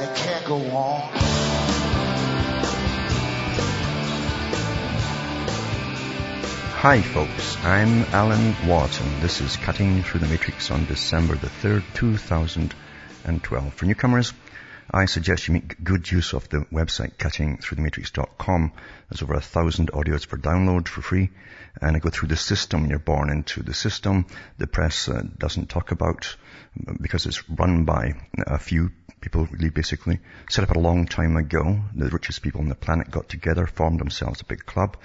and it can't go on. Hi folks, I'm Alan Watt and this is Cutting Through the Matrix on December the 3rd, 2012. For newcomers, I suggest you make good use of the website cuttingthroughthematrix.com. There's over a thousand audios for download for free. And I go through the system. You're born into the system. The press uh, doesn't talk about because it's run by a few people really basically set up a long time ago. The richest people on the planet got together, formed themselves a big club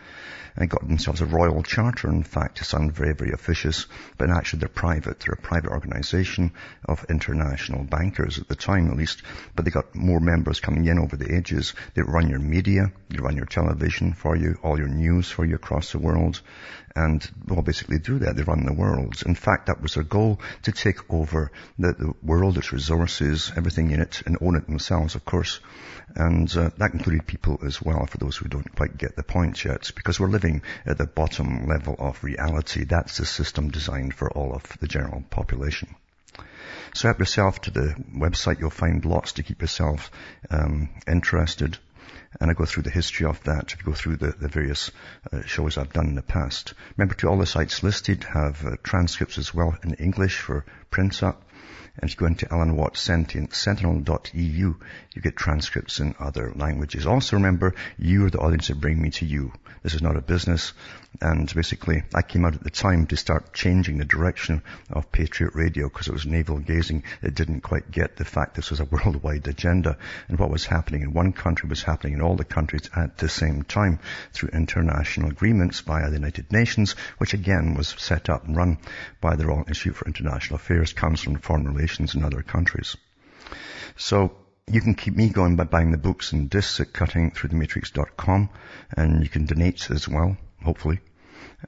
and got themselves a royal charter, in fact, to sound very, very officious, but actually they're private. They're a private organization of international bankers at the time at least, but they got more members coming in over the ages. They run your media, they run your television for you, all your news for you across the world, and well, basically do that. They run the world. In fact, that was their goal, to take over the, the world, its resources, everything in it, and own it themselves, of course. And uh, that included people as well, for those who don't quite get the point yet, because we're living at the bottom level of reality. That's the system designed for all of the general population. So help yourself to the website. You'll find lots to keep yourself um, interested. And I go through the history of that. If you go through the, the various uh, shows I've done in the past. Remember to all the sites listed have uh, transcripts as well in English for print up. And if you go into Alan Watt Sentinel.eu, you get transcripts in other languages. Also remember, you are the audience that bring me to you. This is not a business. And basically, I came out at the time to start changing the direction of Patriot Radio because it was navel gazing. It didn't quite get the fact this was a worldwide agenda. And what was happening in one country was happening in all the countries at the same time through international agreements via the United Nations, which again was set up and run by the Royal Institute for International Affairs, Council on Foreign Relations in other countries. So you can keep me going by buying the books and discs at cuttingthroughthematrix.com and you can donate as well, hopefully.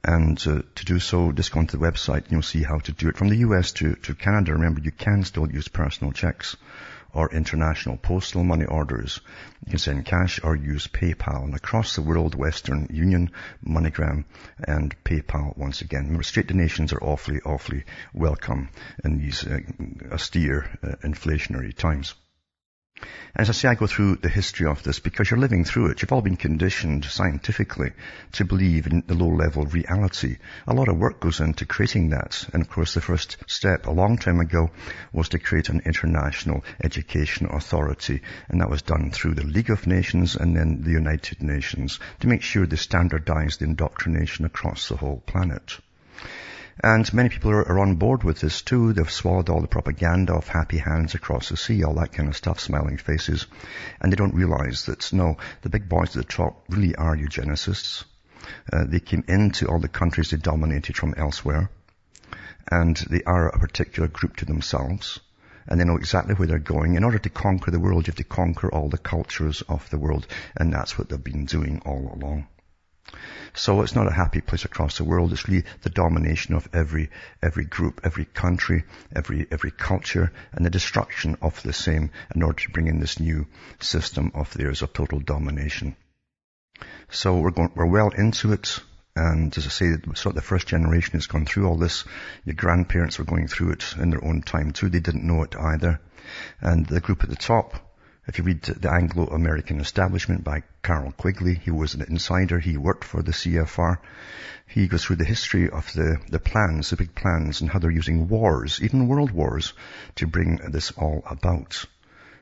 And uh, to do so, just go onto the website and you'll see how to do it. From the US to, to Canada, remember you can still use personal checks or international postal money orders. You can send cash or use PayPal. And across the world, Western Union, MoneyGram, and PayPal once again. Remember, straight donations are awfully, awfully welcome in these uh, austere uh, inflationary times. As I say, I go through the history of this because you're living through it. You've all been conditioned scientifically to believe in the low level reality. A lot of work goes into creating that. And of course, the first step a long time ago was to create an international education authority. And that was done through the League of Nations and then the United Nations to make sure they standardized indoctrination across the whole planet. And many people are, are, on board with this too. They've swallowed all the propaganda of happy hands across the sea, all that kind of stuff, smiling faces. And they don't realize that, no, the big boys at the top really are eugenicists. Uh, they came into all the countries they dominated from elsewhere. And they are a particular group to themselves. And they know exactly where they're going. In order to conquer the world, you have to conquer all the cultures of the world. And that's what they've been doing all along. So it's not a happy place across the world. It's really the domination of every, every group, every country, every, every culture, and the destruction of the same in order to bring in this new system of theirs of total domination. So we're going, we're well into it. And as I say, sort of the first generation has gone through all this. Your grandparents were going through it in their own time too. They didn't know it either. And the group at the top, if you read The Anglo-American Establishment by Carroll Quigley, he was an insider. He worked for the CFR. He goes through the history of the, the plans, the big plans, and how they're using wars, even world wars, to bring this all about.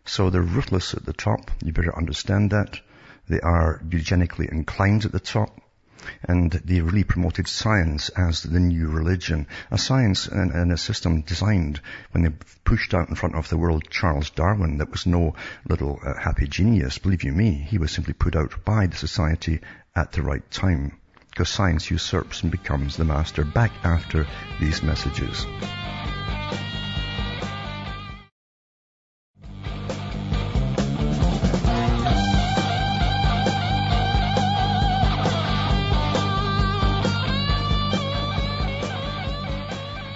So they're ruthless at the top. You better understand that. They are eugenically inclined at the top and they really promoted science as the new religion. A science and, and, a system designed when they pushed out in front of the world Charles Darwin that was no little uh, happy genius, believe you me. He was simply put out by the society at the right time. Because science usurps and becomes the master back after these messages.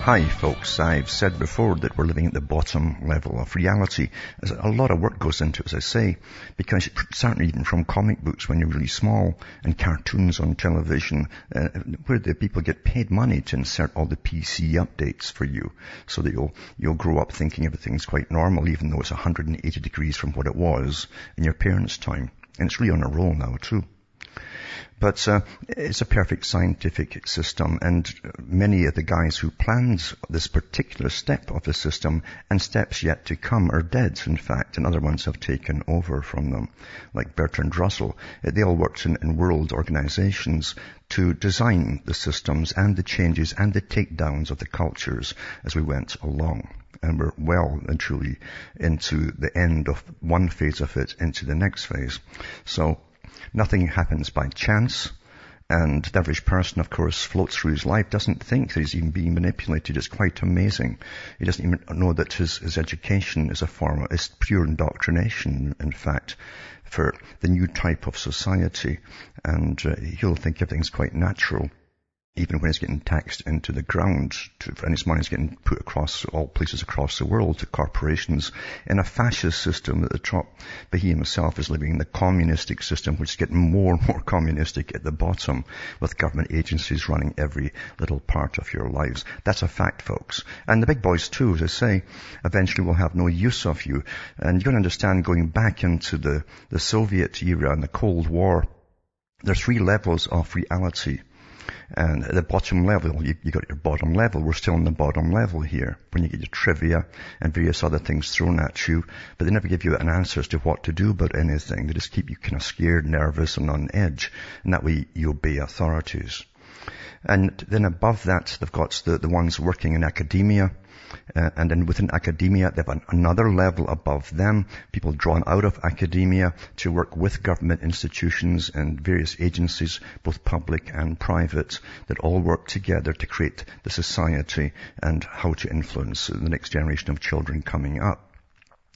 Hi folks, I've said before that we're living at the bottom level of reality. A lot of work goes into it, as I say, because certainly even from comic books when you're really small and cartoons on television, uh, where the people get paid money to insert all the PC updates for you so that you'll, you'll grow up thinking everything's quite normal even though it's 180 degrees from what it was in your parents' time. And it's really on a roll now too. But uh, it's a perfect scientific system, and many of the guys who planned this particular step of the system and steps yet to come are dead, in fact, and other ones have taken over from them, like Bertrand Russell. They all worked in, in world organizations to design the systems and the changes and the takedowns of the cultures as we went along and we're well and truly into the end of one phase of it into the next phase. So Nothing happens by chance. And the average person, of course, floats through his life, doesn't think that he's even being manipulated. It's quite amazing. He doesn't even know that his, his education is a form of, it's pure indoctrination, in fact, for the new type of society. And uh, he'll think everything's quite natural even when it's getting taxed into the ground, to, and its money is getting put across all places across the world to corporations in a fascist system that the top. But he himself is living in the communistic system, which is getting more and more communistic at the bottom, with government agencies running every little part of your lives. That's a fact, folks. And the big boys too, as I say, eventually will have no use of you. And you're going to understand going back into the, the Soviet era and the Cold War, there are three levels of reality and at the bottom level, you, you got your bottom level. We're still on the bottom level here when you get your trivia and various other things thrown at you, but they never give you an answer as to what to do about anything. They just keep you kind of scared, nervous, and on edge, and that way you obey authorities. And then above that, they've got the, the ones working in academia, uh, and then within academia, they have an, another level above them, people drawn out of academia to work with government institutions and various agencies, both public and private, that all work together to create the society and how to influence the next generation of children coming up.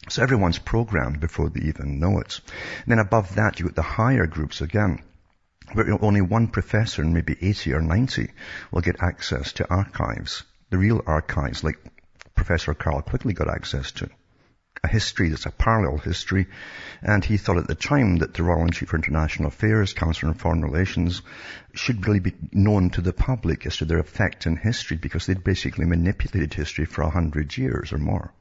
So everyone's programmed before they even know it. And then above that, you get the higher groups again where only one professor and maybe 80 or 90 will get access to archives, the real archives like Professor Carroll Quigley got access to. A history that's a parallel history, and he thought at the time that the Royal Institute for International Affairs, Council on Foreign Relations, should really be known to the public as to their effect in history because they'd basically manipulated history for a hundred years or more.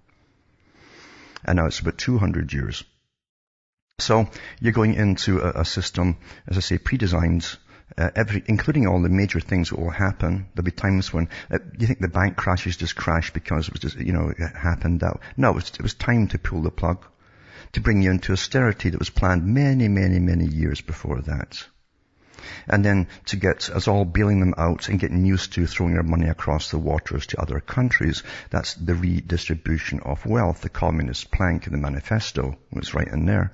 And now it's about 200 years. So you're going into a, a system, as I say, pre-designed uh, every, including all the major things that will happen. There'll be times when uh, you think the bank crashes just crashed because it was just, you know, it happened out. No, it was, it was time to pull the plug, to bring you into austerity that was planned many, many, many years before that. And then to get us all bailing them out and getting used to throwing our money across the waters to other countries. That's the redistribution of wealth, the communist plank in the manifesto was right in there.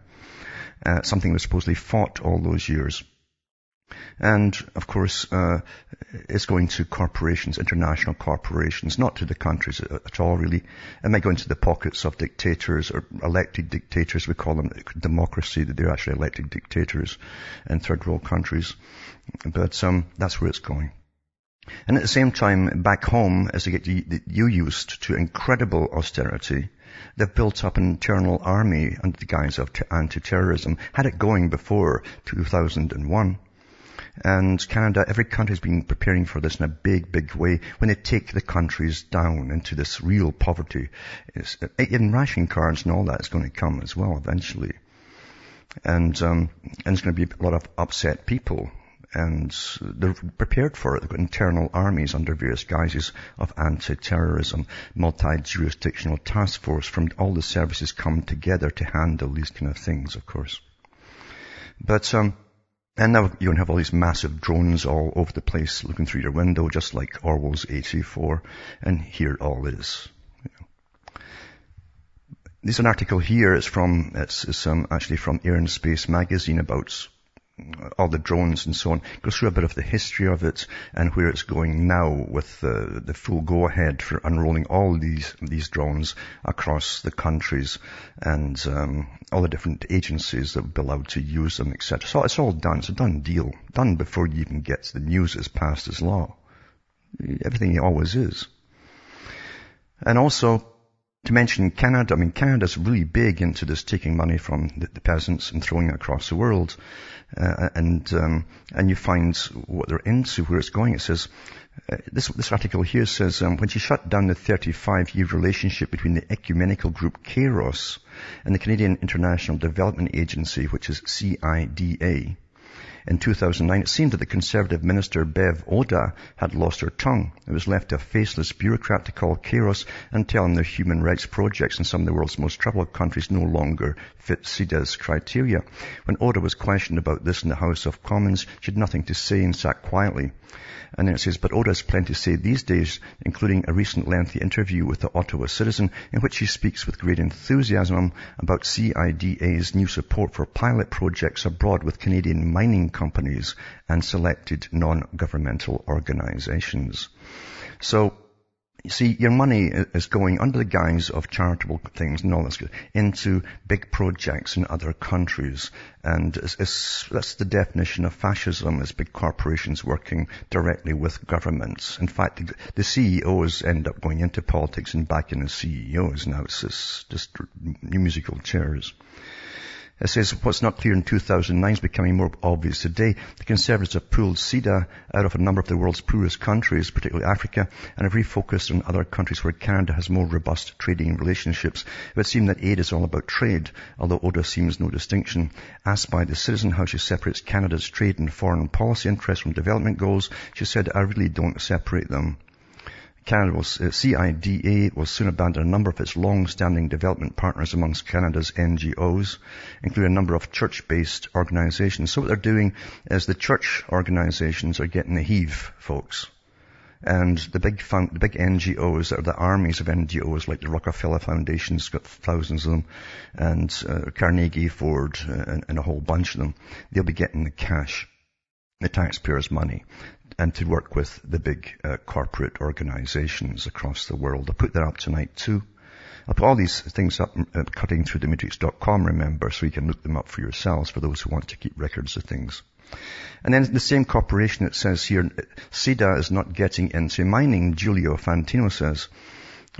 Uh, something that was supposedly fought all those years. And of course, uh, it's going to corporations, international corporations, not to the countries at all really. It might go into the pockets of dictators or elected dictators. We call them democracy, that they're actually elected dictators in third world countries. But um, that's where it's going. And at the same time, back home, as they get you used to incredible austerity, they've built up an internal army under the guise of anti-terrorism. Had it going before 2001. And Canada, every country has been preparing for this in a big, big way when they take the countries down into this real poverty. It's, in ration cards and all that is going to come as well eventually. And, um, and there's going to be a lot of upset people and they're prepared for it. They've got internal armies under various guises of anti-terrorism, multi-jurisdictional task force from all the services come together to handle these kind of things, of course. But um, and now you have all these massive drones all over the place looking through your window, just like Orwell's 84. And here it all is. There's an article here. It's from, it's, it's um, actually from Air and Space magazine about all the drones and so on, go through a bit of the history of it and where it's going now with the, the full go-ahead for unrolling all these these drones across the countries and um, all the different agencies that will be allowed to use them, etc. So it's all done. It's a done deal. Done before you even get the news as passed as law. Everything always is. And also, to mention Canada, I mean, Canada's really big into this taking money from the, the peasants and throwing it across the world. Uh, and, um, and you find what they're into, where it's going. It says, uh, this, this article here says, um, when she shut down the 35-year relationship between the ecumenical group Kairos and the Canadian International Development Agency, which is CIDA, in 2009, it seemed that the Conservative Minister Bev Oda had lost her tongue. It was left to a faceless bureaucrat to call Kairos and tell him their human rights projects in some of the world's most troubled countries no longer fit CIDA's criteria. When Oda was questioned about this in the House of Commons, she had nothing to say and sat quietly. And then it says, but Oda has plenty to say these days, including a recent lengthy interview with the Ottawa Citizen in which she speaks with great enthusiasm about CIDA's new support for pilot projects abroad with Canadian mining companies and selected non-governmental organizations. So you see, your money is going under the guise of charitable things and all this into big projects in other countries. And it's, it's, that's the definition of fascism is big corporations working directly with governments. In fact, the, the CEOs end up going into politics and back in as CEOs now. It's just, just musical chairs. It says what's not clear in 2009 is becoming more obvious today. The Conservatives have pulled CIDA out of a number of the world's poorest countries, particularly Africa, and have refocused on other countries where Canada has more robust trading relationships. It would seem that aid is all about trade, although Oda seems no distinction. Asked by the citizen how she separates Canada's trade and foreign policy interests from development goals, she said, I really don't separate them. Canada uh, CIDA will soon abandon a number of its long-standing development partners amongst Canada's NGOs, including a number of church-based organizations. So what they're doing is the church organizations are getting the heave, folks. And the big fun, the big NGOs that are the armies of NGOs like the Rockefeller Foundation's got thousands of them, and uh, Carnegie, Ford, uh, and, and a whole bunch of them. They'll be getting the cash the taxpayers' money and to work with the big uh, corporate organizations across the world. I'll put that up tonight too. I'll put all these things up at uh, cuttingthroughthematrix.com, remember, so you can look them up for yourselves for those who want to keep records of things. And then the same corporation, it says here, CIDA is not getting into mining, Julian Fantino says.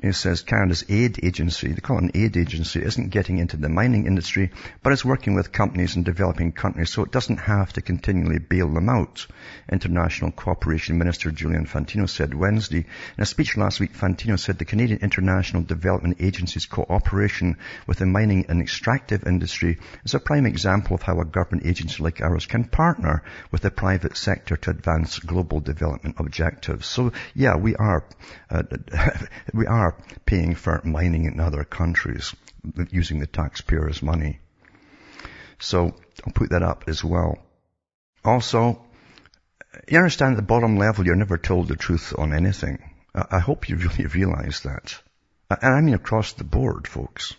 It says Canada's aid agency, they call it an aid agency, isn't getting into the mining industry, but is working with companies in developing countries so it doesn't have to continually bail them out. International Cooperation Minister Julian Fantino said Wednesday. In a speech last week, Fantino said the Canadian International Development Agency's cooperation with the mining and extractive industry is a prime example of how a government agency like ours can partner with the private sector to advance global development objectives. So yeah, we are, uh, we are are paying for mining in other countries using the taxpayers' money. So I'll put that up as well. Also, you understand at the bottom level you're never told the truth on anything. I hope you really realize that. And I mean across the board, folks.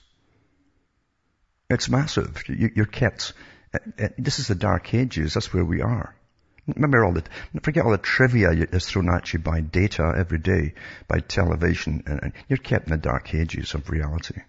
It's massive. You're kept, eh, eh, this is the dark ages. That's where we are. Remember all the, forget all the trivia that's thrown at you by data every day, by television, and you're kept in the dark ages of reality.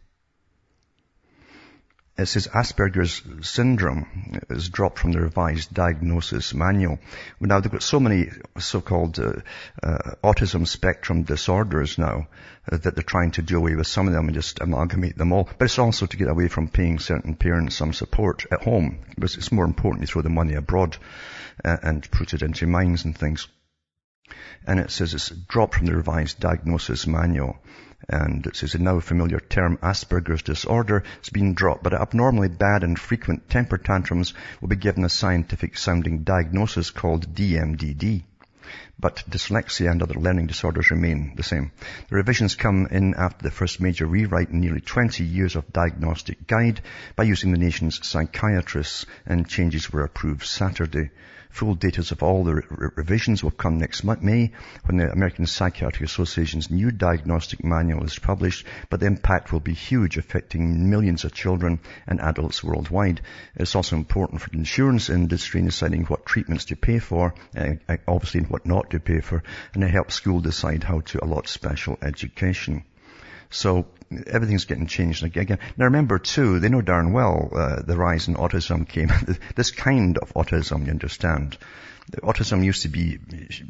It says Asperger's syndrome is dropped from the revised diagnosis manual. Now they've got so many so-called uh, uh, autism spectrum disorders now uh, that they're trying to do away with some of them and just amalgamate them all. But it's also to get away from paying certain parents some support at home because it's more important to throw the money abroad uh, and put it into mines and things. And it says it's dropped from the revised diagnosis manual. And it says a now familiar term, Asperger's disorder, has been dropped, but abnormally bad and frequent temper tantrums will be given a scientific sounding diagnosis called DMDD. But dyslexia and other learning disorders remain the same. The revisions come in after the first major rewrite in nearly 20 years of diagnostic guide by using the nation's psychiatrists and changes were approved Saturday. Full details of all the re- revisions will come next May when the American Psychiatric Association's new diagnostic manual is published, but the impact will be huge, affecting millions of children and adults worldwide. It's also important for the insurance industry in deciding what treatments to pay for, uh, obviously what not to pay for, and it helps school decide how to allot special education. So everything's getting changed again. Now remember too, they know darn well uh, the rise in autism came, this kind of autism, you understand. autism used to be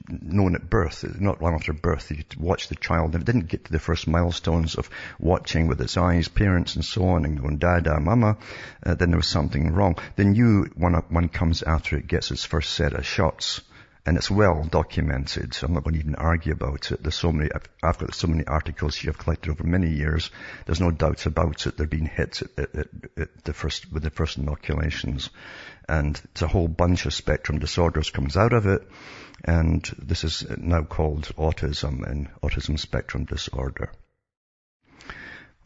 known at birth, not long after birth. You watch the child, and it didn't get to the first milestones of watching with its eyes, parents and so on, and going, dada, mama, uh, then there was something wrong. The new one, one comes after it gets its first set of shots and it's well documented. So I'm not going to even argue about it. There's so many, I've got so many articles you have collected over many years. There's no doubt about it. They're being hit at, at, at the first, with the first inoculations. And it's a whole bunch of spectrum disorders comes out of it. And this is now called autism and autism spectrum disorder.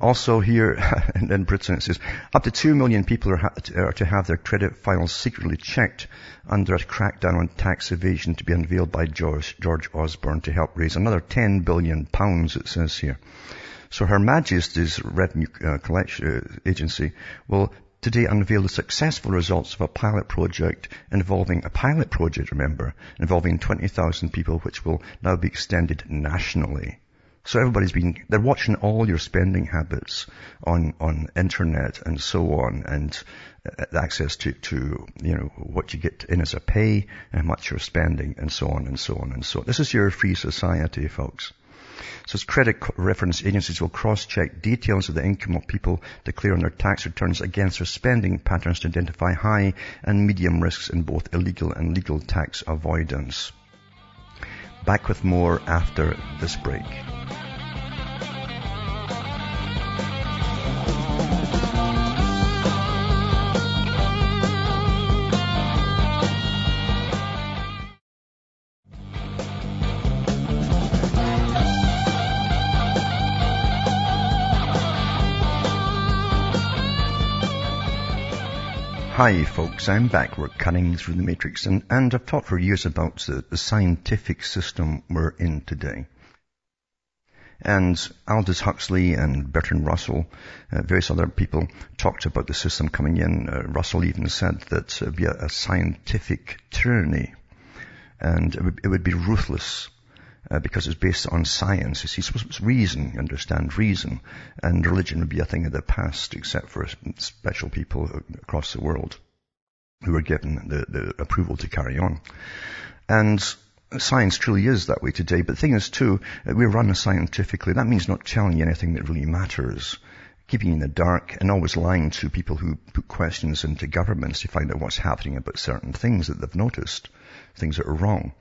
Also here in Britain it says up to two million people are, ha- are, to have their credit files secretly checked under a crackdown on tax evasion to be unveiled by George, George Osborne to help raise another 10 billion pounds it says here. So Her Majesty's Revenue uh, Collection uh, Agency will today unveil the successful results of a pilot project involving a pilot project, remember, involving 20,000 people which will now be extended nationally. So everybody's been, they're watching all your spending habits on, on internet and so on and uh, access to, to, you know, what you get in as a pay and how much you're spending and so on and so on and so on. This is your free society, folks. So credit reference agencies will cross-check details of the income of people declare on their tax returns against their spending patterns to identify high and medium risks in both illegal and legal tax avoidance. Back with more after this break. Hi folks, I'm back. We're cutting through the matrix and, and I've talked for years about the, the scientific system we're in today. And Aldous Huxley and Bertrand Russell, uh, various other people talked about the system coming in. Uh, Russell even said that it would be a, a scientific tyranny and it would, it would be ruthless uh, because it's based on science. You see, it's reason, you understand reason, and religion would be a thing of the past, except for special people across the world who are given the, the approval to carry on. And science truly is that way today. But the thing is too, we run scientifically. That means not telling you anything that really matters. Keeping you in the dark and always lying to people who put questions into governments to find out what's happening about certain things that they've noticed, things that are wrong.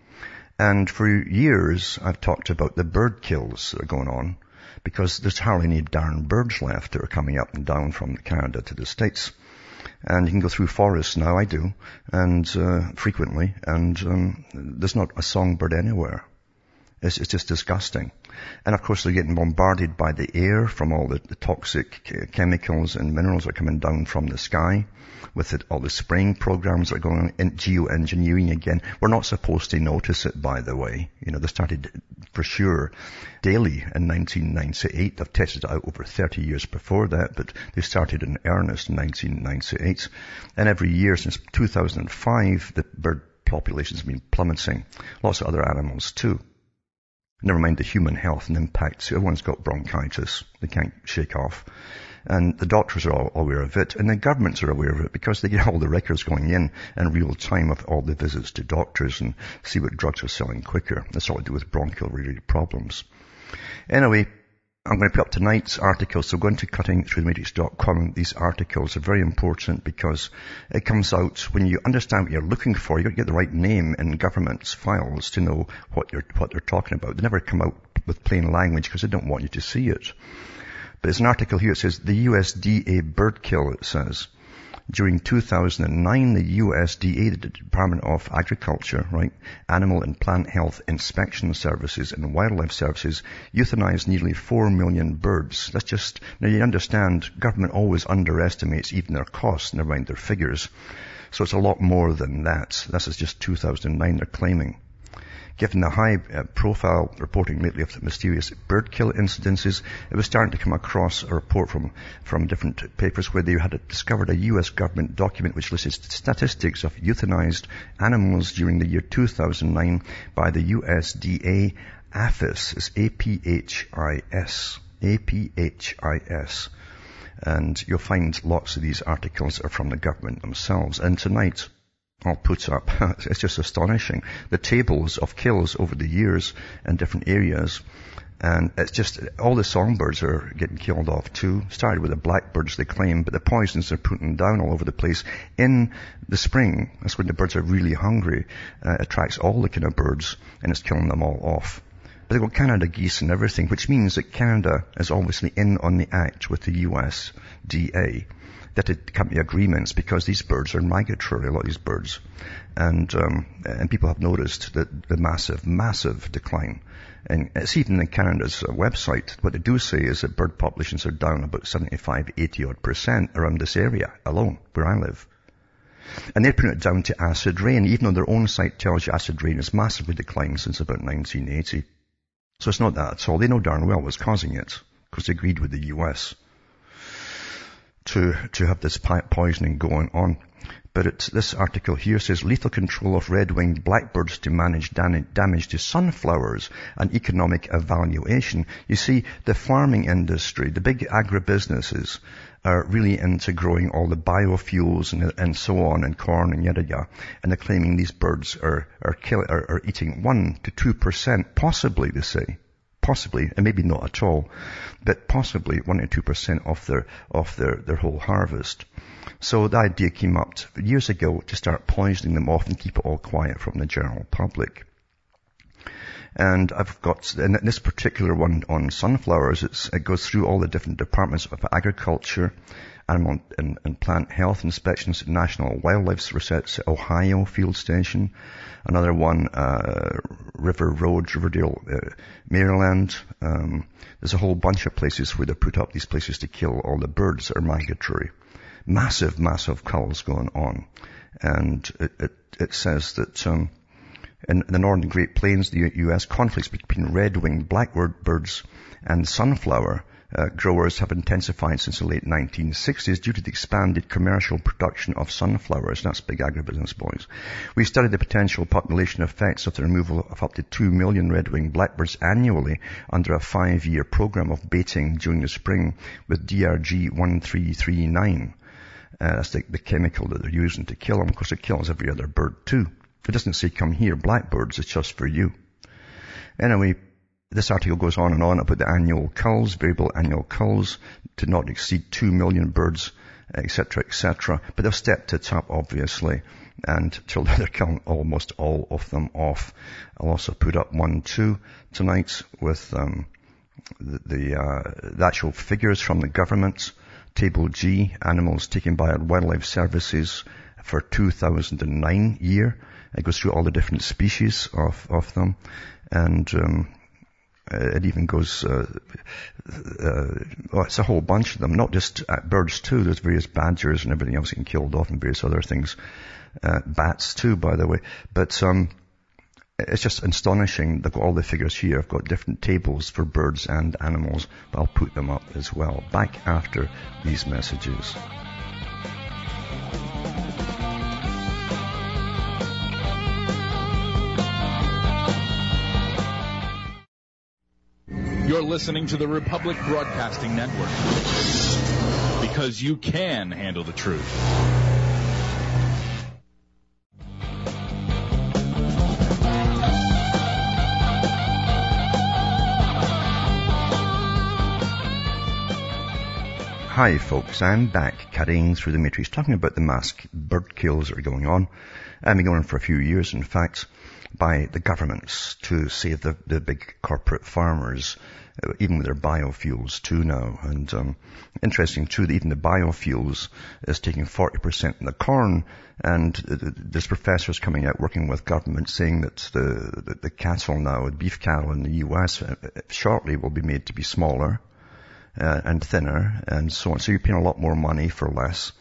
And for years, I've talked about the bird kills that are going on because there's hardly any darn birds left that are coming up and down from Canada to the States. And you can go through forests now, I do, and uh, frequently, and um, there's not a songbird anywhere. It's, it's, just disgusting. And of course they're getting bombarded by the air from all the, the toxic chemicals and minerals that are coming down from the sky with it, all the spraying programs are going on in geoengineering again. We're not supposed to notice it, by the way. You know, they started for sure daily in 1998. They've tested it out over 30 years before that, but they started in earnest in 1998. And every year since 2005, the bird population has been plummeting. Lots of other animals too. Never mind the human health and impacts. Everyone's got bronchitis. They can't shake off. And the doctors are all aware of it, and the governments are aware of it because they get all the records going in in real time of all the visits to doctors and see what drugs are selling quicker. That's all to do with bronchial related problems. Anyway, I'm going to put up tonight's article, so go into cuttingthroughthematrix.com. These articles are very important because it comes out when you understand what you're looking for, You've got to get the right name in government's files to know what you're, what they're talking about. They never come out with plain language because they don't want you to see it. But it's an article here, it says the USDA bird kill, it says. During 2009, the USDA, the Department of Agriculture, right, Animal and Plant Health Inspection Services and Wildlife Services euthanized nearly 4 million birds. That's just, now you understand, government always underestimates even their costs, never mind their figures. So it's a lot more than that. This is just 2009 they're claiming. Given the high uh, profile reporting lately of the mysterious bird kill incidences, it was starting to come across a report from, from different papers where they had discovered a U.S. government document which listed statistics of euthanized animals during the year 2009 by the USDA APHIS. It's A-P-H-I-S. A-P-H-I-S. And you'll find lots of these articles are from the government themselves. And tonight, all put up. it's just astonishing. The tables of kills over the years in different areas. And it's just, all the songbirds are getting killed off too. Started with the blackbirds, they claim, but the poisons are putting down all over the place. In the spring, that's when the birds are really hungry, uh, attracts all the kind of birds, and it's killing them all off. But they've got Canada geese and everything, which means that Canada is obviously in on the act with the USDA that it can't be agreements because these birds are migratory, a lot of these birds. And, um, and people have noticed that the massive, massive decline. And it's even in Canada's uh, website. What they do say is that bird populations are down about 75, 80 odd percent around this area alone, where I live. And they're putting it down to acid rain, even though their own site tells you acid rain has massively declined since about 1980. So it's not that at all. They know darn well what's causing it, because they agreed with the US to, to have this poisoning going on. But it's, this article here says lethal control of red-winged blackbirds to manage damage to sunflowers and economic evaluation. You see, the farming industry, the big agribusinesses are really into growing all the biofuels and, and so on and corn and yada yada. And they're claiming these birds are, are, kill, are, are eating one to two percent, possibly they say, possibly, and maybe not at all, but possibly one or two percent of their of their, their whole harvest. So the idea came up years ago to start poisoning them off and keep it all quiet from the general public. And I've got, in this particular one on sunflowers, it goes through all the different departments of agriculture, animal and, and plant health inspections, at National Wildlife Research Ohio Field Station, another one, uh, River Road, Riverdale, uh, Maryland. Um, there's a whole bunch of places where they put up these places to kill all the birds that are migratory. Massive, massive culls going on. And it, it, it says that, um, in the northern Great Plains, the U.S. conflicts between red-winged blackbirds and sunflower uh, growers have intensified since the late 1960s due to the expanded commercial production of sunflowers. That's big agribusiness, boys. We studied the potential population effects of the removal of up to 2 million red-winged blackbirds annually under a five-year program of baiting during the spring with DRC 1339. Uh, that's the, the chemical that they're using to kill them. Of course, it kills every other bird too. It doesn't say come here, blackbirds, it's just for you. Anyway, this article goes on and on about the annual culls, variable annual culls, to not exceed two million birds, etc., etc. But they've stepped it up, obviously, and till they're killing almost all of them off. I'll also put up one, two tonight with um, the, the, uh, the actual figures from the government. Table G, animals taken by wildlife services for 2009 year. It goes through all the different species of, of them. And um, it even goes, uh, uh, well, it's a whole bunch of them, not just uh, birds too. There's various badgers and everything else getting killed off and various other things. Uh, bats too, by the way. But, um, it's just astonishing. They've got all the figures here. I've got different tables for birds and animals, but I'll put them up as well. Back after these messages. You're listening to the Republic Broadcasting Network because you can handle the truth. Hi folks, I'm back cutting through the matrix talking about the mass bird kills that are going on. I've been going on for a few years in fact by the governments to save the, the big corporate farmers uh, even with their biofuels too now. And um, interesting too that even the biofuels is taking 40% in the corn. And this professor is coming out working with government saying that the, the, the cattle now, the beef cattle in the US uh, shortly will be made to be smaller uh, and thinner and so on. So you're paying a lot more money for less.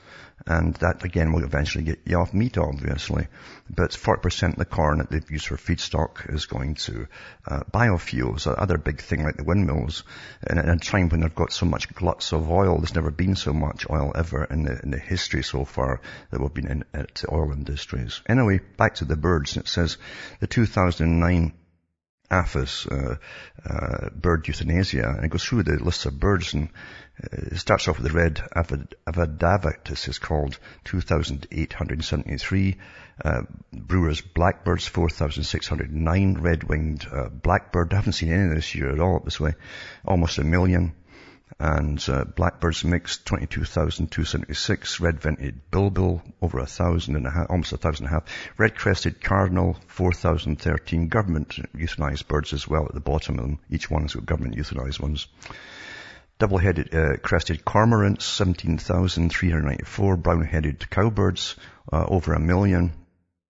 And that again will eventually get you off meat, obviously. But 40% of the corn that they've used for feedstock is going to uh, biofuels, other big thing like the windmills. And at a time when they've got so much gluts of oil, there's never been so much oil ever in the, in the history so far that we've been in at oil industries. Anyway, back to the birds. It says the 2009 APHIS, uh, uh, bird euthanasia, and it goes through the list of birds and uh, it starts off with the red avadavats is called 2,873. Uh, Brewer's blackbirds 4,609. Red-winged uh, blackbird. I haven't seen any of this year at all this way. Almost a million and uh, blackbirds mixed 22,276, red-vented bulbul over a thousand and a half, almost a thousand and a half, red-crested cardinal 4,013, government euthanized birds as well at the bottom of them. Each one has got government euthanized ones. Double-headed uh, crested cormorants 17,394, brown-headed cowbirds uh, over a million,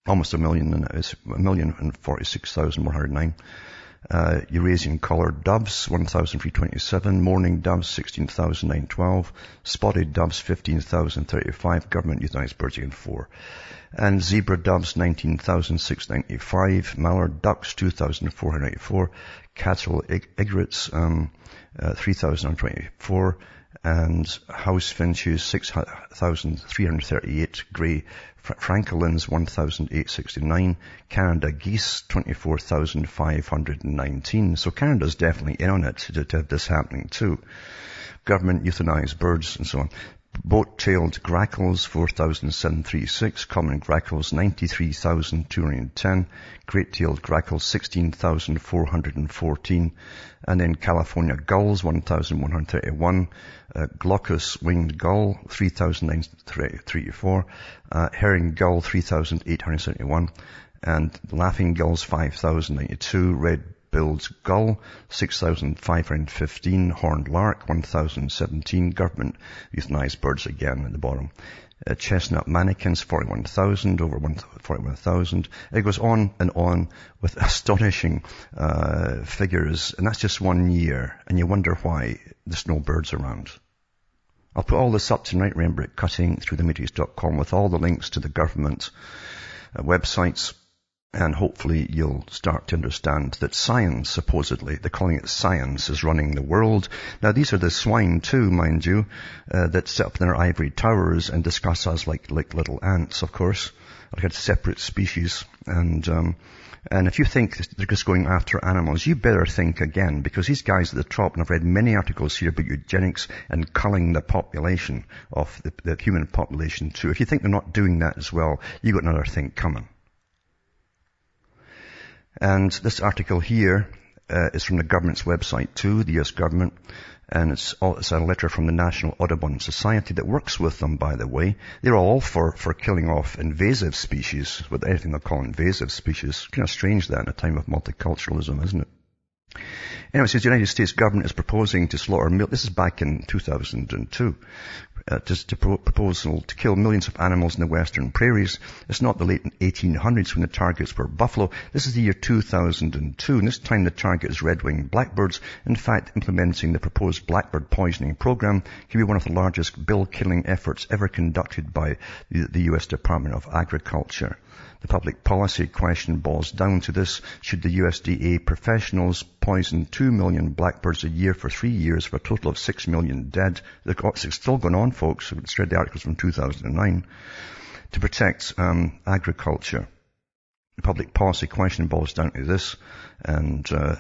almost a million, and it's a million and 46,109 uh, Eurasian collared doves, 1,327, mourning doves, 16,912, spotted doves, 15,035, government euthanized birds again, 4. And zebra doves, 19,695, mallard ducks, 2,484, cattle egrets, um, uh, 3,024, and house finches 6,338, grey francolins 1,869, Canada geese 24,519. So Canada's definitely in on it to, to have this happening too. Government euthanized birds and so on. Boat-tailed grackles, 4,736. Common grackles, 93,210. Great-tailed grackles, 16,414. And then California gulls, 1,131. Uh, glaucous winged gull, 3,934. Uh, herring gull, 3,871. And laughing gulls, 5,092. Red Bill's gull, 6,515, horned lark, 1,017, government euthanized birds again at the bottom. Uh, chestnut mannikins, 41,000, over 41,000. It goes on and on with astonishing uh, figures, and that's just one year, and you wonder why there's no birds around. I'll put all this up tonight, remember, at cuttingthroughthematrix.com with all the links to the government uh, websites, and hopefully you'll start to understand that science, supposedly, they're calling it science, is running the world. Now these are the swine too, mind you, uh, that sit up in their ivory towers and discuss us like, like little ants, of course, like a separate species. And, um, and if you think they're just going after animals, you better think again, because these guys at the top, and I've read many articles here about eugenics and culling the population of the, the human population too. If you think they're not doing that as well, you've got another thing coming. And this article here uh, is from the government's website too, the US government. And it's, all, it's a letter from the National Audubon Society that works with them, by the way. They're all for, for killing off invasive species, with anything they call invasive species. Kind of strange that in a time of multiculturalism, isn't it? Anyway, it says the United States government is proposing to slaughter, milk this is back in 2002, uh, just a proposal to kill millions of animals in the western prairies. It's not the late 1800s when the targets were buffalo. This is the year 2002, and this time the target is red-winged blackbirds. In fact, implementing the proposed blackbird poisoning program can be one of the largest bill-killing efforts ever conducted by the, the U.S. Department of Agriculture. The public policy question boils down to this. Should the USDA professionals poison 2 million blackbirds a year for three years for a total of 6 million dead? It's still going on, folks. Let's read the articles from 2009 to protect um, agriculture public policy question boils down to this, and uh,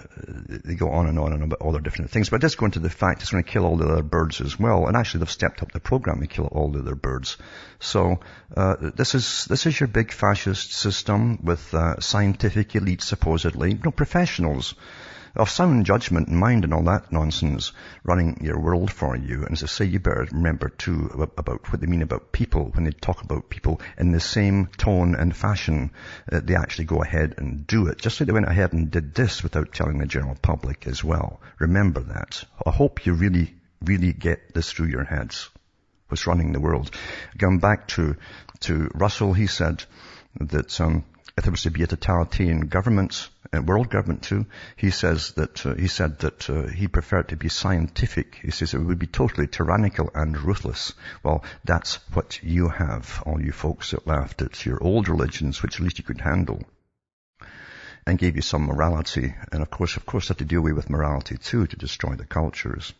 they go on and on and on about all the different things. But just go into the fact it's going to kill all the other birds as well. And actually, they've stepped up the program to kill all the other birds. So uh, this is this is your big fascist system with uh, scientific elite, supposedly, you know, professionals of sound judgment and mind and all that nonsense running your world for you. And as I say, you better remember too about what they mean about people when they talk about people in the same tone and fashion that they actually go ahead and do it. Just like they went ahead and did this without telling the general public as well. Remember that. I hope you really, really get this through your heads. What's running the world. Going back to, to Russell, he said that, um, if there was to be a totalitarian government, world government too, he says that, uh, he said that uh, he preferred to be scientific. He says it would be totally tyrannical and ruthless. Well, that's what you have, all you folks that laughed at your old religions, which at least you could handle and gave you some morality. And of course, of course, have to deal with morality too to destroy the cultures.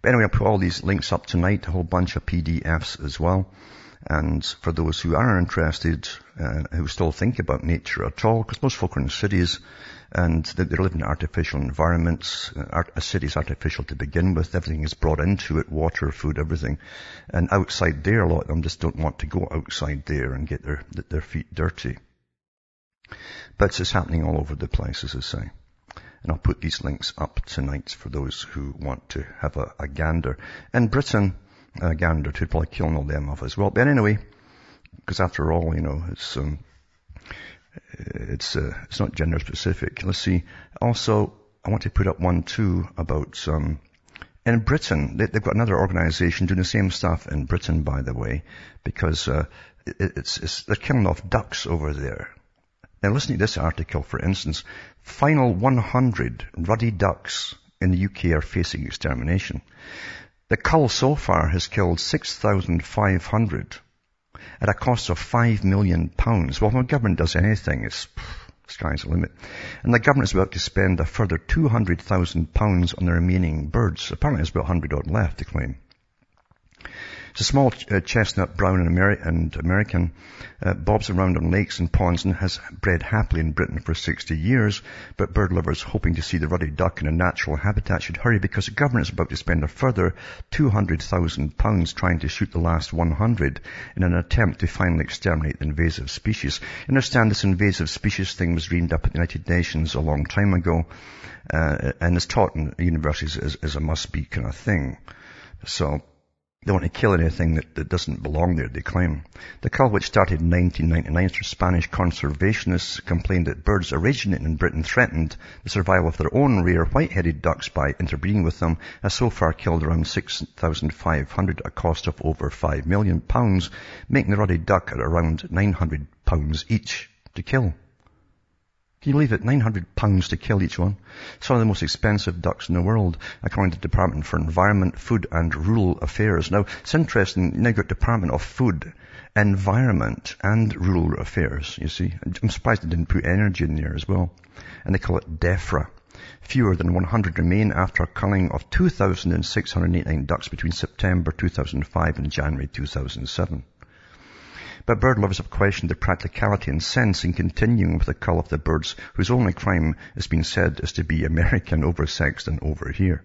But anyway, I'll put all these links up tonight, a whole bunch of PDFs as well. And for those who are interested, uh, who still think about nature at all, because most folk are in cities and they, live in artificial environments. Uh, a city is artificial to begin with. Everything is brought into it, water, food, everything. And outside there, a lot of them just don't want to go outside there and get their, their feet dirty. But it's happening all over the place, as I say. And I'll put these links up tonight for those who want to have a, a gander. In Britain, a gander to probably kill all them off as well. But anyway, because after all, you know, it's, um, it's, uh, it's not gender specific. Let's see. Also, I want to put up one too about, um, in Britain, they, have got another organization doing the same stuff in Britain, by the way, because, uh, it, it's, it's, they're killing off ducks over there. Now listen to this article, for instance. Final 100 ruddy ducks in the UK are facing extermination. The cull so far has killed 6,500 at a cost of 5 million pounds. Well, when the government does anything, it's sky's the limit. And the government is about to spend a further 200,000 pounds on the remaining birds. Apparently there's about 100 odd left to claim. It's a small uh, chestnut brown and, Ameri- and American, uh, bobs around on lakes and ponds and has bred happily in Britain for 60 years. But bird lovers hoping to see the ruddy duck in a natural habitat should hurry because the government is about to spend a further £200,000 trying to shoot the last 100 in an attempt to finally exterminate the invasive species. Understand this invasive species thing was dreamed up at the United Nations a long time ago uh, and is taught in universities as, as a must-be kind of thing. So they want to kill anything that, that doesn't belong there, they claim. The cull, which started in 1999 after Spanish conservationists complained that birds originating in Britain threatened the survival of their own rare white-headed ducks by interbreeding with them, has so far killed around 6,500 at a cost of over 5 million pounds, making the ruddy duck at around 900 pounds each to kill. Can you believe it? 900 pounds to kill each one. Some of the most expensive ducks in the world, according to the Department for Environment, Food and Rural Affairs. Now, it's interesting, now you've got Department of Food, Environment and Rural Affairs, you see. I'm surprised they didn't put energy in there as well. And they call it DEFRA. Fewer than 100 remain after a culling of 2,689 ducks between September 2005 and January 2007. But bird lovers have questioned the practicality and sense in continuing with the cull of the birds whose only crime has been said is to be American oversexed and over here.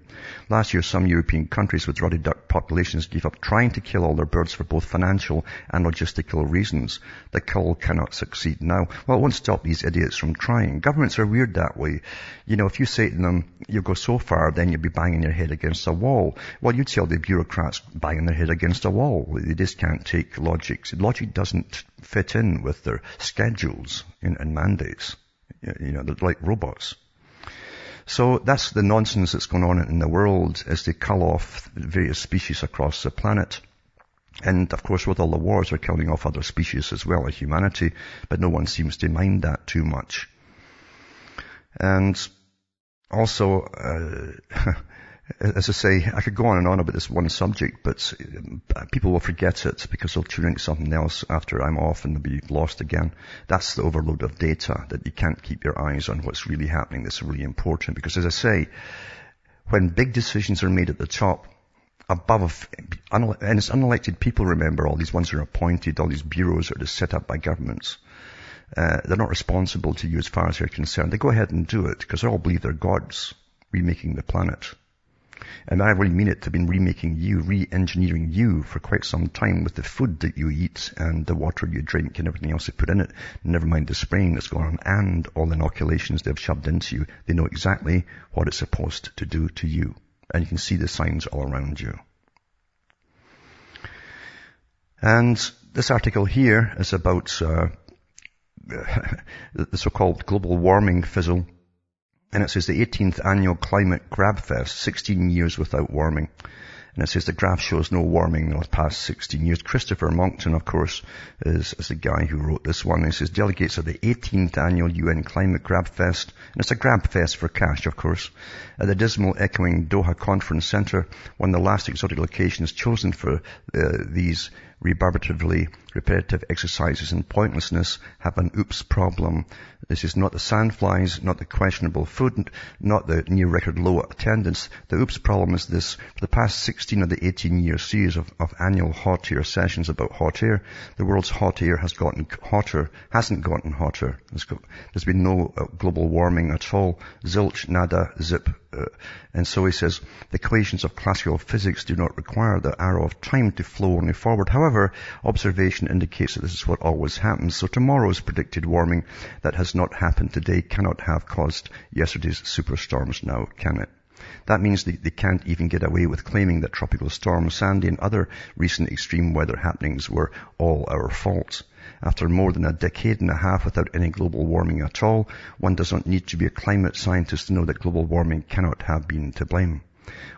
Last year, some European countries with ruddy duck populations gave up trying to kill all their birds for both financial and logistical reasons. The cull cannot succeed now. Well, it won't stop these idiots from trying. Governments are weird that way. You know, if you say to them, you go so far, then you'll be banging your head against a wall. Well, you tell the bureaucrats banging their head against a wall. They just can't take logic. Logic doesn't doesn't fit in with their schedules and mandates. You know, they're like robots. So that's the nonsense that's going on in the world as they cull off various species across the planet. And of course with all the wars they're killing off other species as well as humanity, but no one seems to mind that too much. And also, uh, as I say, I could go on and on about this one subject, but uh, people will forget it because they'll tune into something else after I'm off and they'll be lost again. That's the overload of data that you can't keep your eyes on what's really happening. That's really important because as I say, when big decisions are made at the top, above, and it's unelected people, remember, all these ones are appointed, all these bureaus that are set up by governments. Uh, they're not responsible to you as far as you're concerned. They go ahead and do it because they all believe they're gods remaking the planet. And I really mean it. They've been remaking you, re-engineering you for quite some time with the food that you eat and the water you drink and everything else they put in it. Never mind the spraying that's going on and all the inoculations they've shoved into you. They know exactly what it's supposed to do to you. And you can see the signs all around you. And this article here is about uh, the so-called global warming fizzle and it says the 18th annual climate grab fest, 16 years without warming. And it says the graph shows no warming in the past 16 years. Christopher Monckton, of course, is, is the guy who wrote this one. He says delegates of the 18th annual UN Climate Grab Fest, and it's a grab fest for cash, of course, at the dismal echoing Doha Conference Center, one of the last exotic locations chosen for uh, these rebarbatively repetitive exercises and pointlessness have an oops problem. This is not the sandflies, not the questionable food, not the near record low attendance. The oops problem is this. For the past 16 of the 18 year series of, of annual hot air sessions about hot air, the world's hot air has gotten hotter, hasn't gotten hotter. There's been no uh, global warming at all. Zilch, nada, zip. Uh, and so he says, the equations of classical physics do not require the arrow of time to flow only forward. However, observation indicates that this is what always happens. So tomorrow's predicted warming that has not happened today cannot have caused yesterday's superstorms now, can it? That means they, they can't even get away with claiming that tropical storm Sandy and other recent extreme weather happenings were all our fault. After more than a decade and a half without any global warming at all, one does not need to be a climate scientist to know that global warming cannot have been to blame.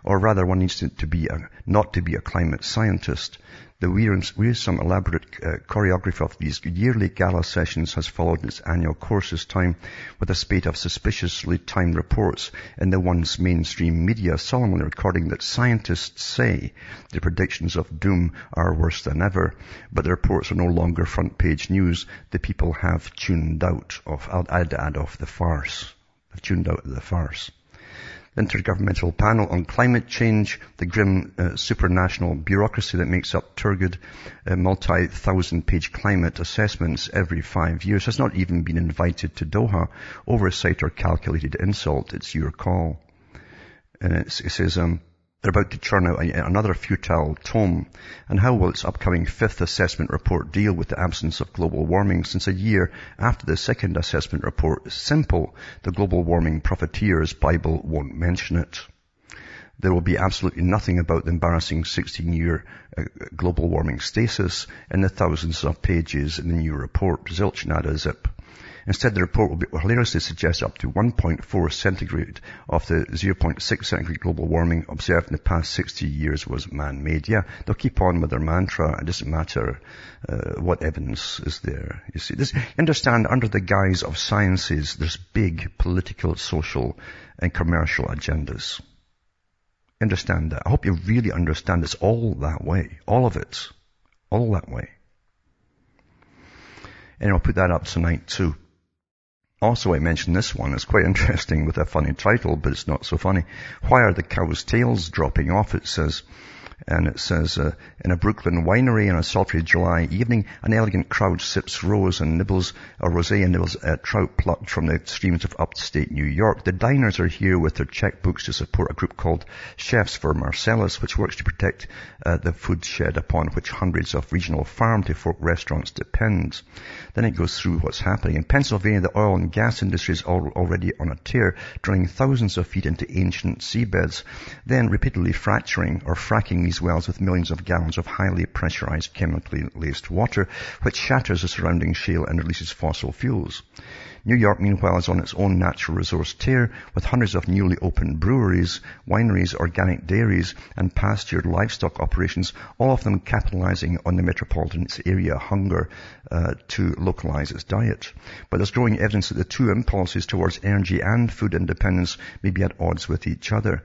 Or rather, one needs to, be a, not to be a climate scientist. The wearisome elaborate uh, choreography of these yearly gala sessions has followed its annual course this time with a spate of suspiciously timed reports in the once mainstream media solemnly recording that scientists say the predictions of doom are worse than ever, but the reports are no longer front page news. The people have tuned out of, I'd add off the farce. Have tuned out of the farce. Intergovernmental Panel on Climate Change, the grim uh, supranational bureaucracy that makes up turgid uh, multi-thousand page climate assessments every five years, has not even been invited to Doha. Oversight or calculated insult, it's your call. And it says, um, they're about to churn out another futile tome. And how will its upcoming fifth assessment report deal with the absence of global warming since a year after the second assessment report is simple? The global warming profiteers Bible won't mention it. There will be absolutely nothing about the embarrassing 16-year uh, global warming stasis in the thousands of pages in the new report. Zilch nada zip. Instead, the report will, be, hilariously suggest up to 1.4 centigrade of the 0.6 centigrade global warming observed in the past 60 years was man-made. Yeah, they'll keep on with their mantra. It doesn't matter uh, what evidence is there. You see, this, understand under the guise of sciences, there's big political, social, and commercial agendas. Understand that. I hope you really understand it's all that way. All of it. All that way. And I'll put that up tonight too. Also, I mentioned this one. It's quite interesting with a funny title, but it's not so funny. Why are the cows' tails dropping off? It says, and it says, uh, in a Brooklyn winery on a sultry July evening, an elegant crowd sips rose and nibbles, or rosé and nibbles at trout plucked from the streams of upstate New York. The diners are here with their checkbooks to support a group called Chefs for Marcellus, which works to protect uh, the food shed upon which hundreds of regional farm-to-fork restaurants depend. Then it goes through what's happening. In Pennsylvania, the oil and gas industry is already on a tear, drilling thousands of feet into ancient seabeds, then repeatedly fracturing or fracking these wells with millions of gallons of highly pressurized chemically laced water, which shatters the surrounding shale and releases fossil fuels. New York, meanwhile, is on its own natural resource tear with hundreds of newly opened breweries, wineries, organic dairies, and pastured livestock operations, all of them capitalizing on the metropolitan area hunger uh, to localize its diet. But there's growing evidence that the two impulses towards energy and food independence may be at odds with each other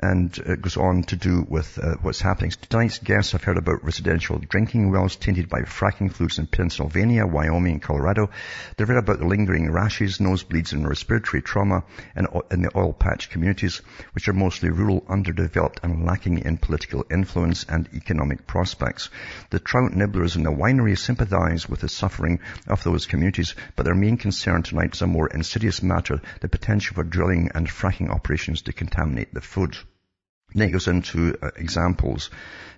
and it goes on to do with uh, what's happening. Tonight's guests have heard about residential drinking wells tainted by fracking fluids in Pennsylvania, Wyoming, and Colorado. They've read about the lingering rashes, nosebleeds, and respiratory trauma in, in the oil patch communities, which are mostly rural, underdeveloped, and lacking in political influence and economic prospects. The trout nibblers in the winery sympathize with the suffering of those communities, but their main concern tonight is a more insidious matter, the potential for drilling and fracking operations to contaminate the food. Then it goes into uh, examples.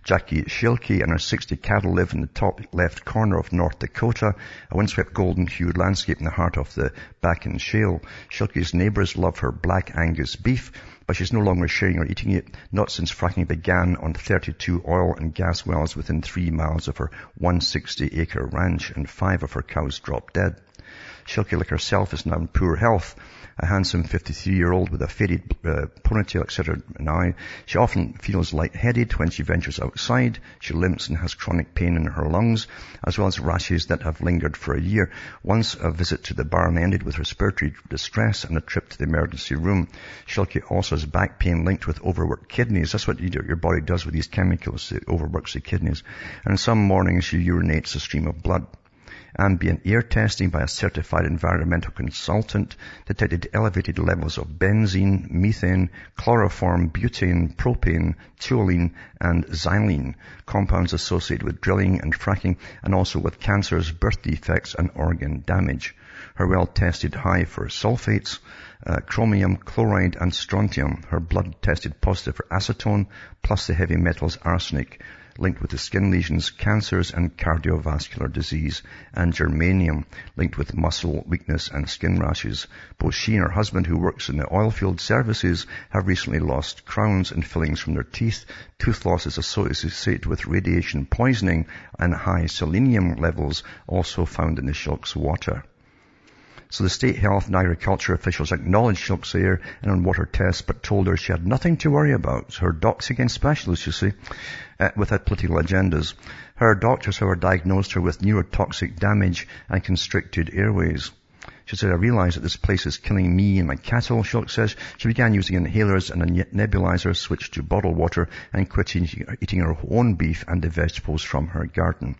Jackie Schilke and her 60 cattle live in the top left corner of North Dakota, a windswept golden hued landscape in the heart of the Bakken Shale. Schilke's neighbors love her black Angus beef, but she's no longer sharing or eating it, not since fracking began on 32 oil and gas wells within three miles of her 160 acre ranch and five of her cows dropped dead. Shilkey, like herself, is now in poor health a handsome 53-year-old with a faded uh, ponytail, etc. Now, she often feels lightheaded when she ventures outside. She limps and has chronic pain in her lungs, as well as rashes that have lingered for a year. Once a visit to the barn ended with respiratory distress and a trip to the emergency room. Shilkey also has back pain linked with overworked kidneys. That's what your body does with these chemicals. It overworks the kidneys. And some mornings she urinates a stream of blood ambient air testing by a certified environmental consultant detected elevated levels of benzene, methane, chloroform, butane, propane, toluene, and xylene, compounds associated with drilling and fracking, and also with cancers, birth defects, and organ damage. Her well tested high for sulfates, uh, chromium, chloride, and strontium. Her blood tested positive for acetone, plus the heavy metals arsenic linked with the skin lesions, cancers and cardiovascular disease, and germanium linked with muscle weakness and skin rashes. Both she and her husband, who works in the oilfield services, have recently lost crowns and fillings from their teeth. Tooth loss is associated with radiation poisoning and high selenium levels also found in the Shilk's water. So the state health and agriculture officials acknowledged Shilk's air and on water tests, but told her she had nothing to worry about. Her docs against specialists, you see, uh, without political agendas. Her doctors, however, diagnosed her with neurotoxic damage and constricted airways. She said, I realize that this place is killing me and my cattle, Shilk says. She began using inhalers and a nebulizer, switched to bottled water, and quit eating her own beef and the vegetables from her garden.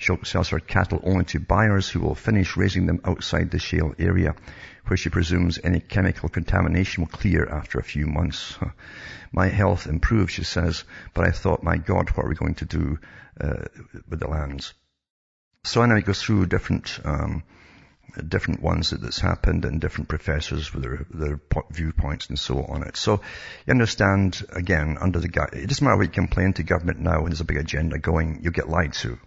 She sells her cattle only to buyers who will finish raising them outside the shale area, where she presumes any chemical contamination will clear after a few months. My health improved, she says, but I thought, my God, what are we going to do uh, with the lands? So anyway, it goes through different um, different ones that that's happened and different professors with their, their viewpoints and so on it. So you understand, again, under the guy, it doesn't matter what you complain to government now when there's a big agenda going, you get lied to.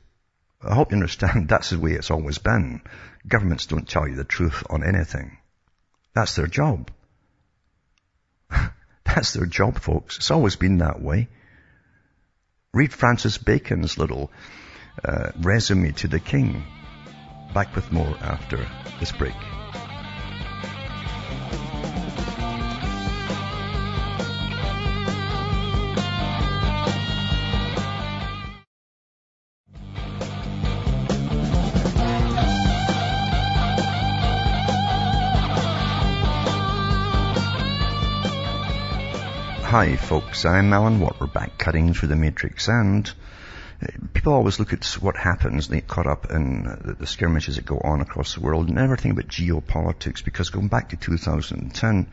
I hope you understand that's the way it's always been. Governments don't tell you the truth on anything. That's their job. that's their job, folks. It's always been that way. Read Francis Bacon's little uh, resume to the king. Back with more after this break. Hi folks, I'm Alan Watt. We're back cutting through the matrix and uh, people always look at what happens, they get caught up in uh, the skirmishes that go on across the world and everything about geopolitics because going back to 2010,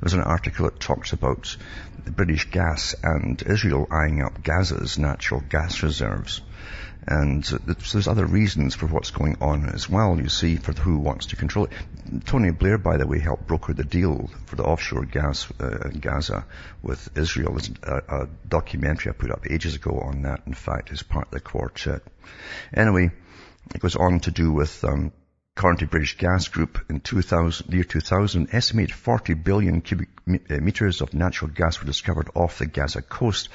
there's an article that talks about the British gas and Israel eyeing up Gaza's natural gas reserves. And there's other reasons for what's going on as well, you see, for who wants to control it. Tony Blair, by the way, helped broker the deal for the offshore gas uh, Gaza with Israel. There's a, a documentary I put up ages ago on that, in fact, as part of the quartet. Anyway, it goes on to do with um, To British Gas Group, in 2000, year 2000, estimated 40 billion cubic uh, meters of natural gas were discovered off the Gaza coast,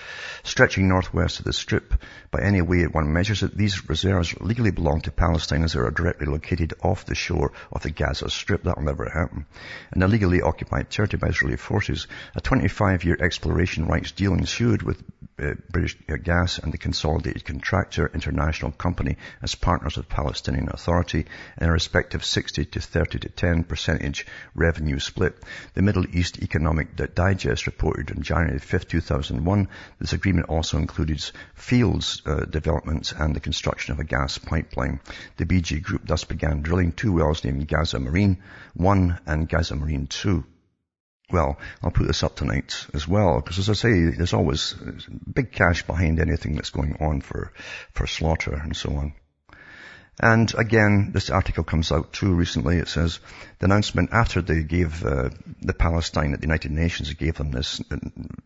stretching northwest of the Strip. By any way one measures it, these reserves legally belong to Palestine as they are directly located off the shore of the Gaza Strip. That will never happen. An illegally occupied territory by Israeli forces. A 25-year exploration rights deal ensued with uh, British Gas and the consolidated contractor international company as partners of Palestinian Authority in a respective 60 to 30 to 10 percentage revenue split. The Middle East Economic Digest reported on January 5, 2001, this agreement also included fields uh, developments and the construction of a gas pipeline. The BG Group thus began drilling two wells named Gaza Marine 1 and Gaza Marine 2. Well, I'll put this up tonight as well, because as I say, there's always big cash behind anything that's going on for, for slaughter and so on. And again, this article comes out too recently. It says the announcement after they gave uh, the Palestine at the United Nations, gave them this uh,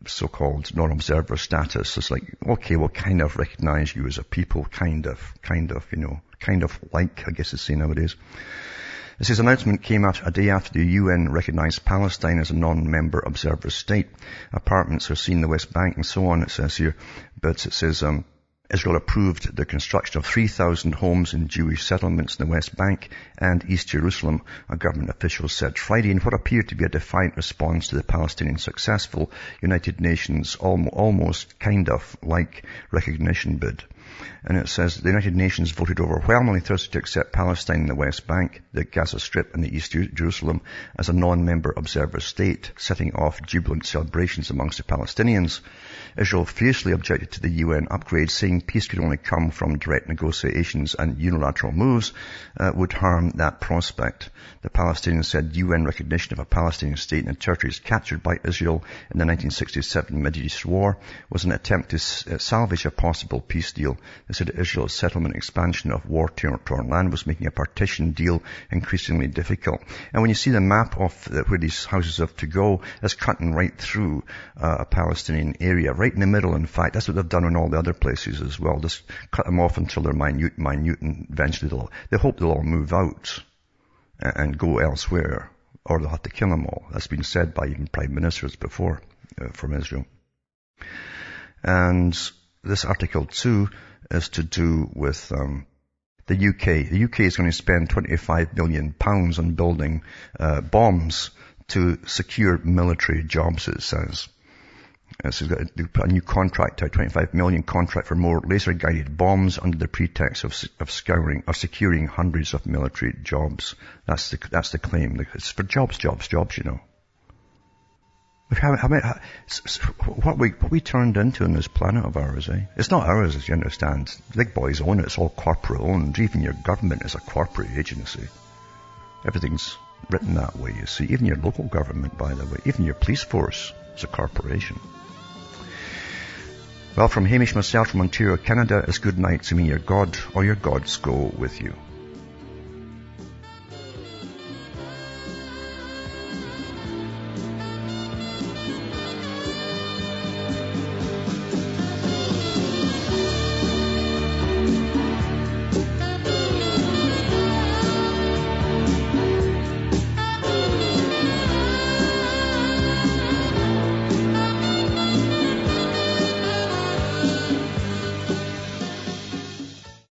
so-called non-observer status. It's like, okay, we'll kind of recognize you as a people, kind of, kind of, you know, kind of like, I guess it's say nowadays. This announcement came out a day after the UN recognized Palestine as a non-member observer state. Apartments are seen in the West Bank and so on, it says here. But it says, um, Israel approved the construction of 3,000 homes in Jewish settlements in the West Bank and East Jerusalem, a government official said Friday in what appeared to be a defiant response to the Palestinian successful United Nations almost kind of like recognition bid. And it says the United Nations voted overwhelmingly Thursday to accept Palestine in the West Bank, the Gaza Strip and the East Jerusalem as a non-member observer state, setting off jubilant celebrations amongst the Palestinians. Israel fiercely objected to the UN upgrade, saying peace could only come from direct negotiations and unilateral moves uh, would harm that prospect. The Palestinians said UN recognition of a Palestinian state in the territories captured by Israel in the 1967 Middle East War was an attempt to uh, salvage a possible peace deal. They said Israel's settlement expansion of war-torn land was making a partition deal increasingly difficult. And when you see the map of where these houses have to go, it's cutting right through uh, a Palestinian area, right in the middle, in fact. That's what they've done in all the other places as well. Just cut them off until they're minute, minute, and eventually they'll, they hope they'll all move out and go elsewhere, or they'll have to kill them all. That's been said by even prime ministers before uh, from Israel. And this article too is to do with um, the UK. The UK is going to spend 25 million pounds on building uh, bombs to secure military jobs. It says. Uh, so got a new contract, a 25 million contract for more laser-guided bombs under the pretext of, of scouring, of securing hundreds of military jobs. That's the, that's the claim. It's for jobs, jobs, jobs, you know. How, how, how, what we what we turned into on this planet of ours, eh? It's not ours, as you understand. Big boys own it. It's all corporate owned. Even your government is a corporate agency. Everything's written that way. You see, even your local government, by the way, even your police force is a corporation. Well, from Hamish myself from Ontario, Canada, it's good night to me. Your God or your gods go with you.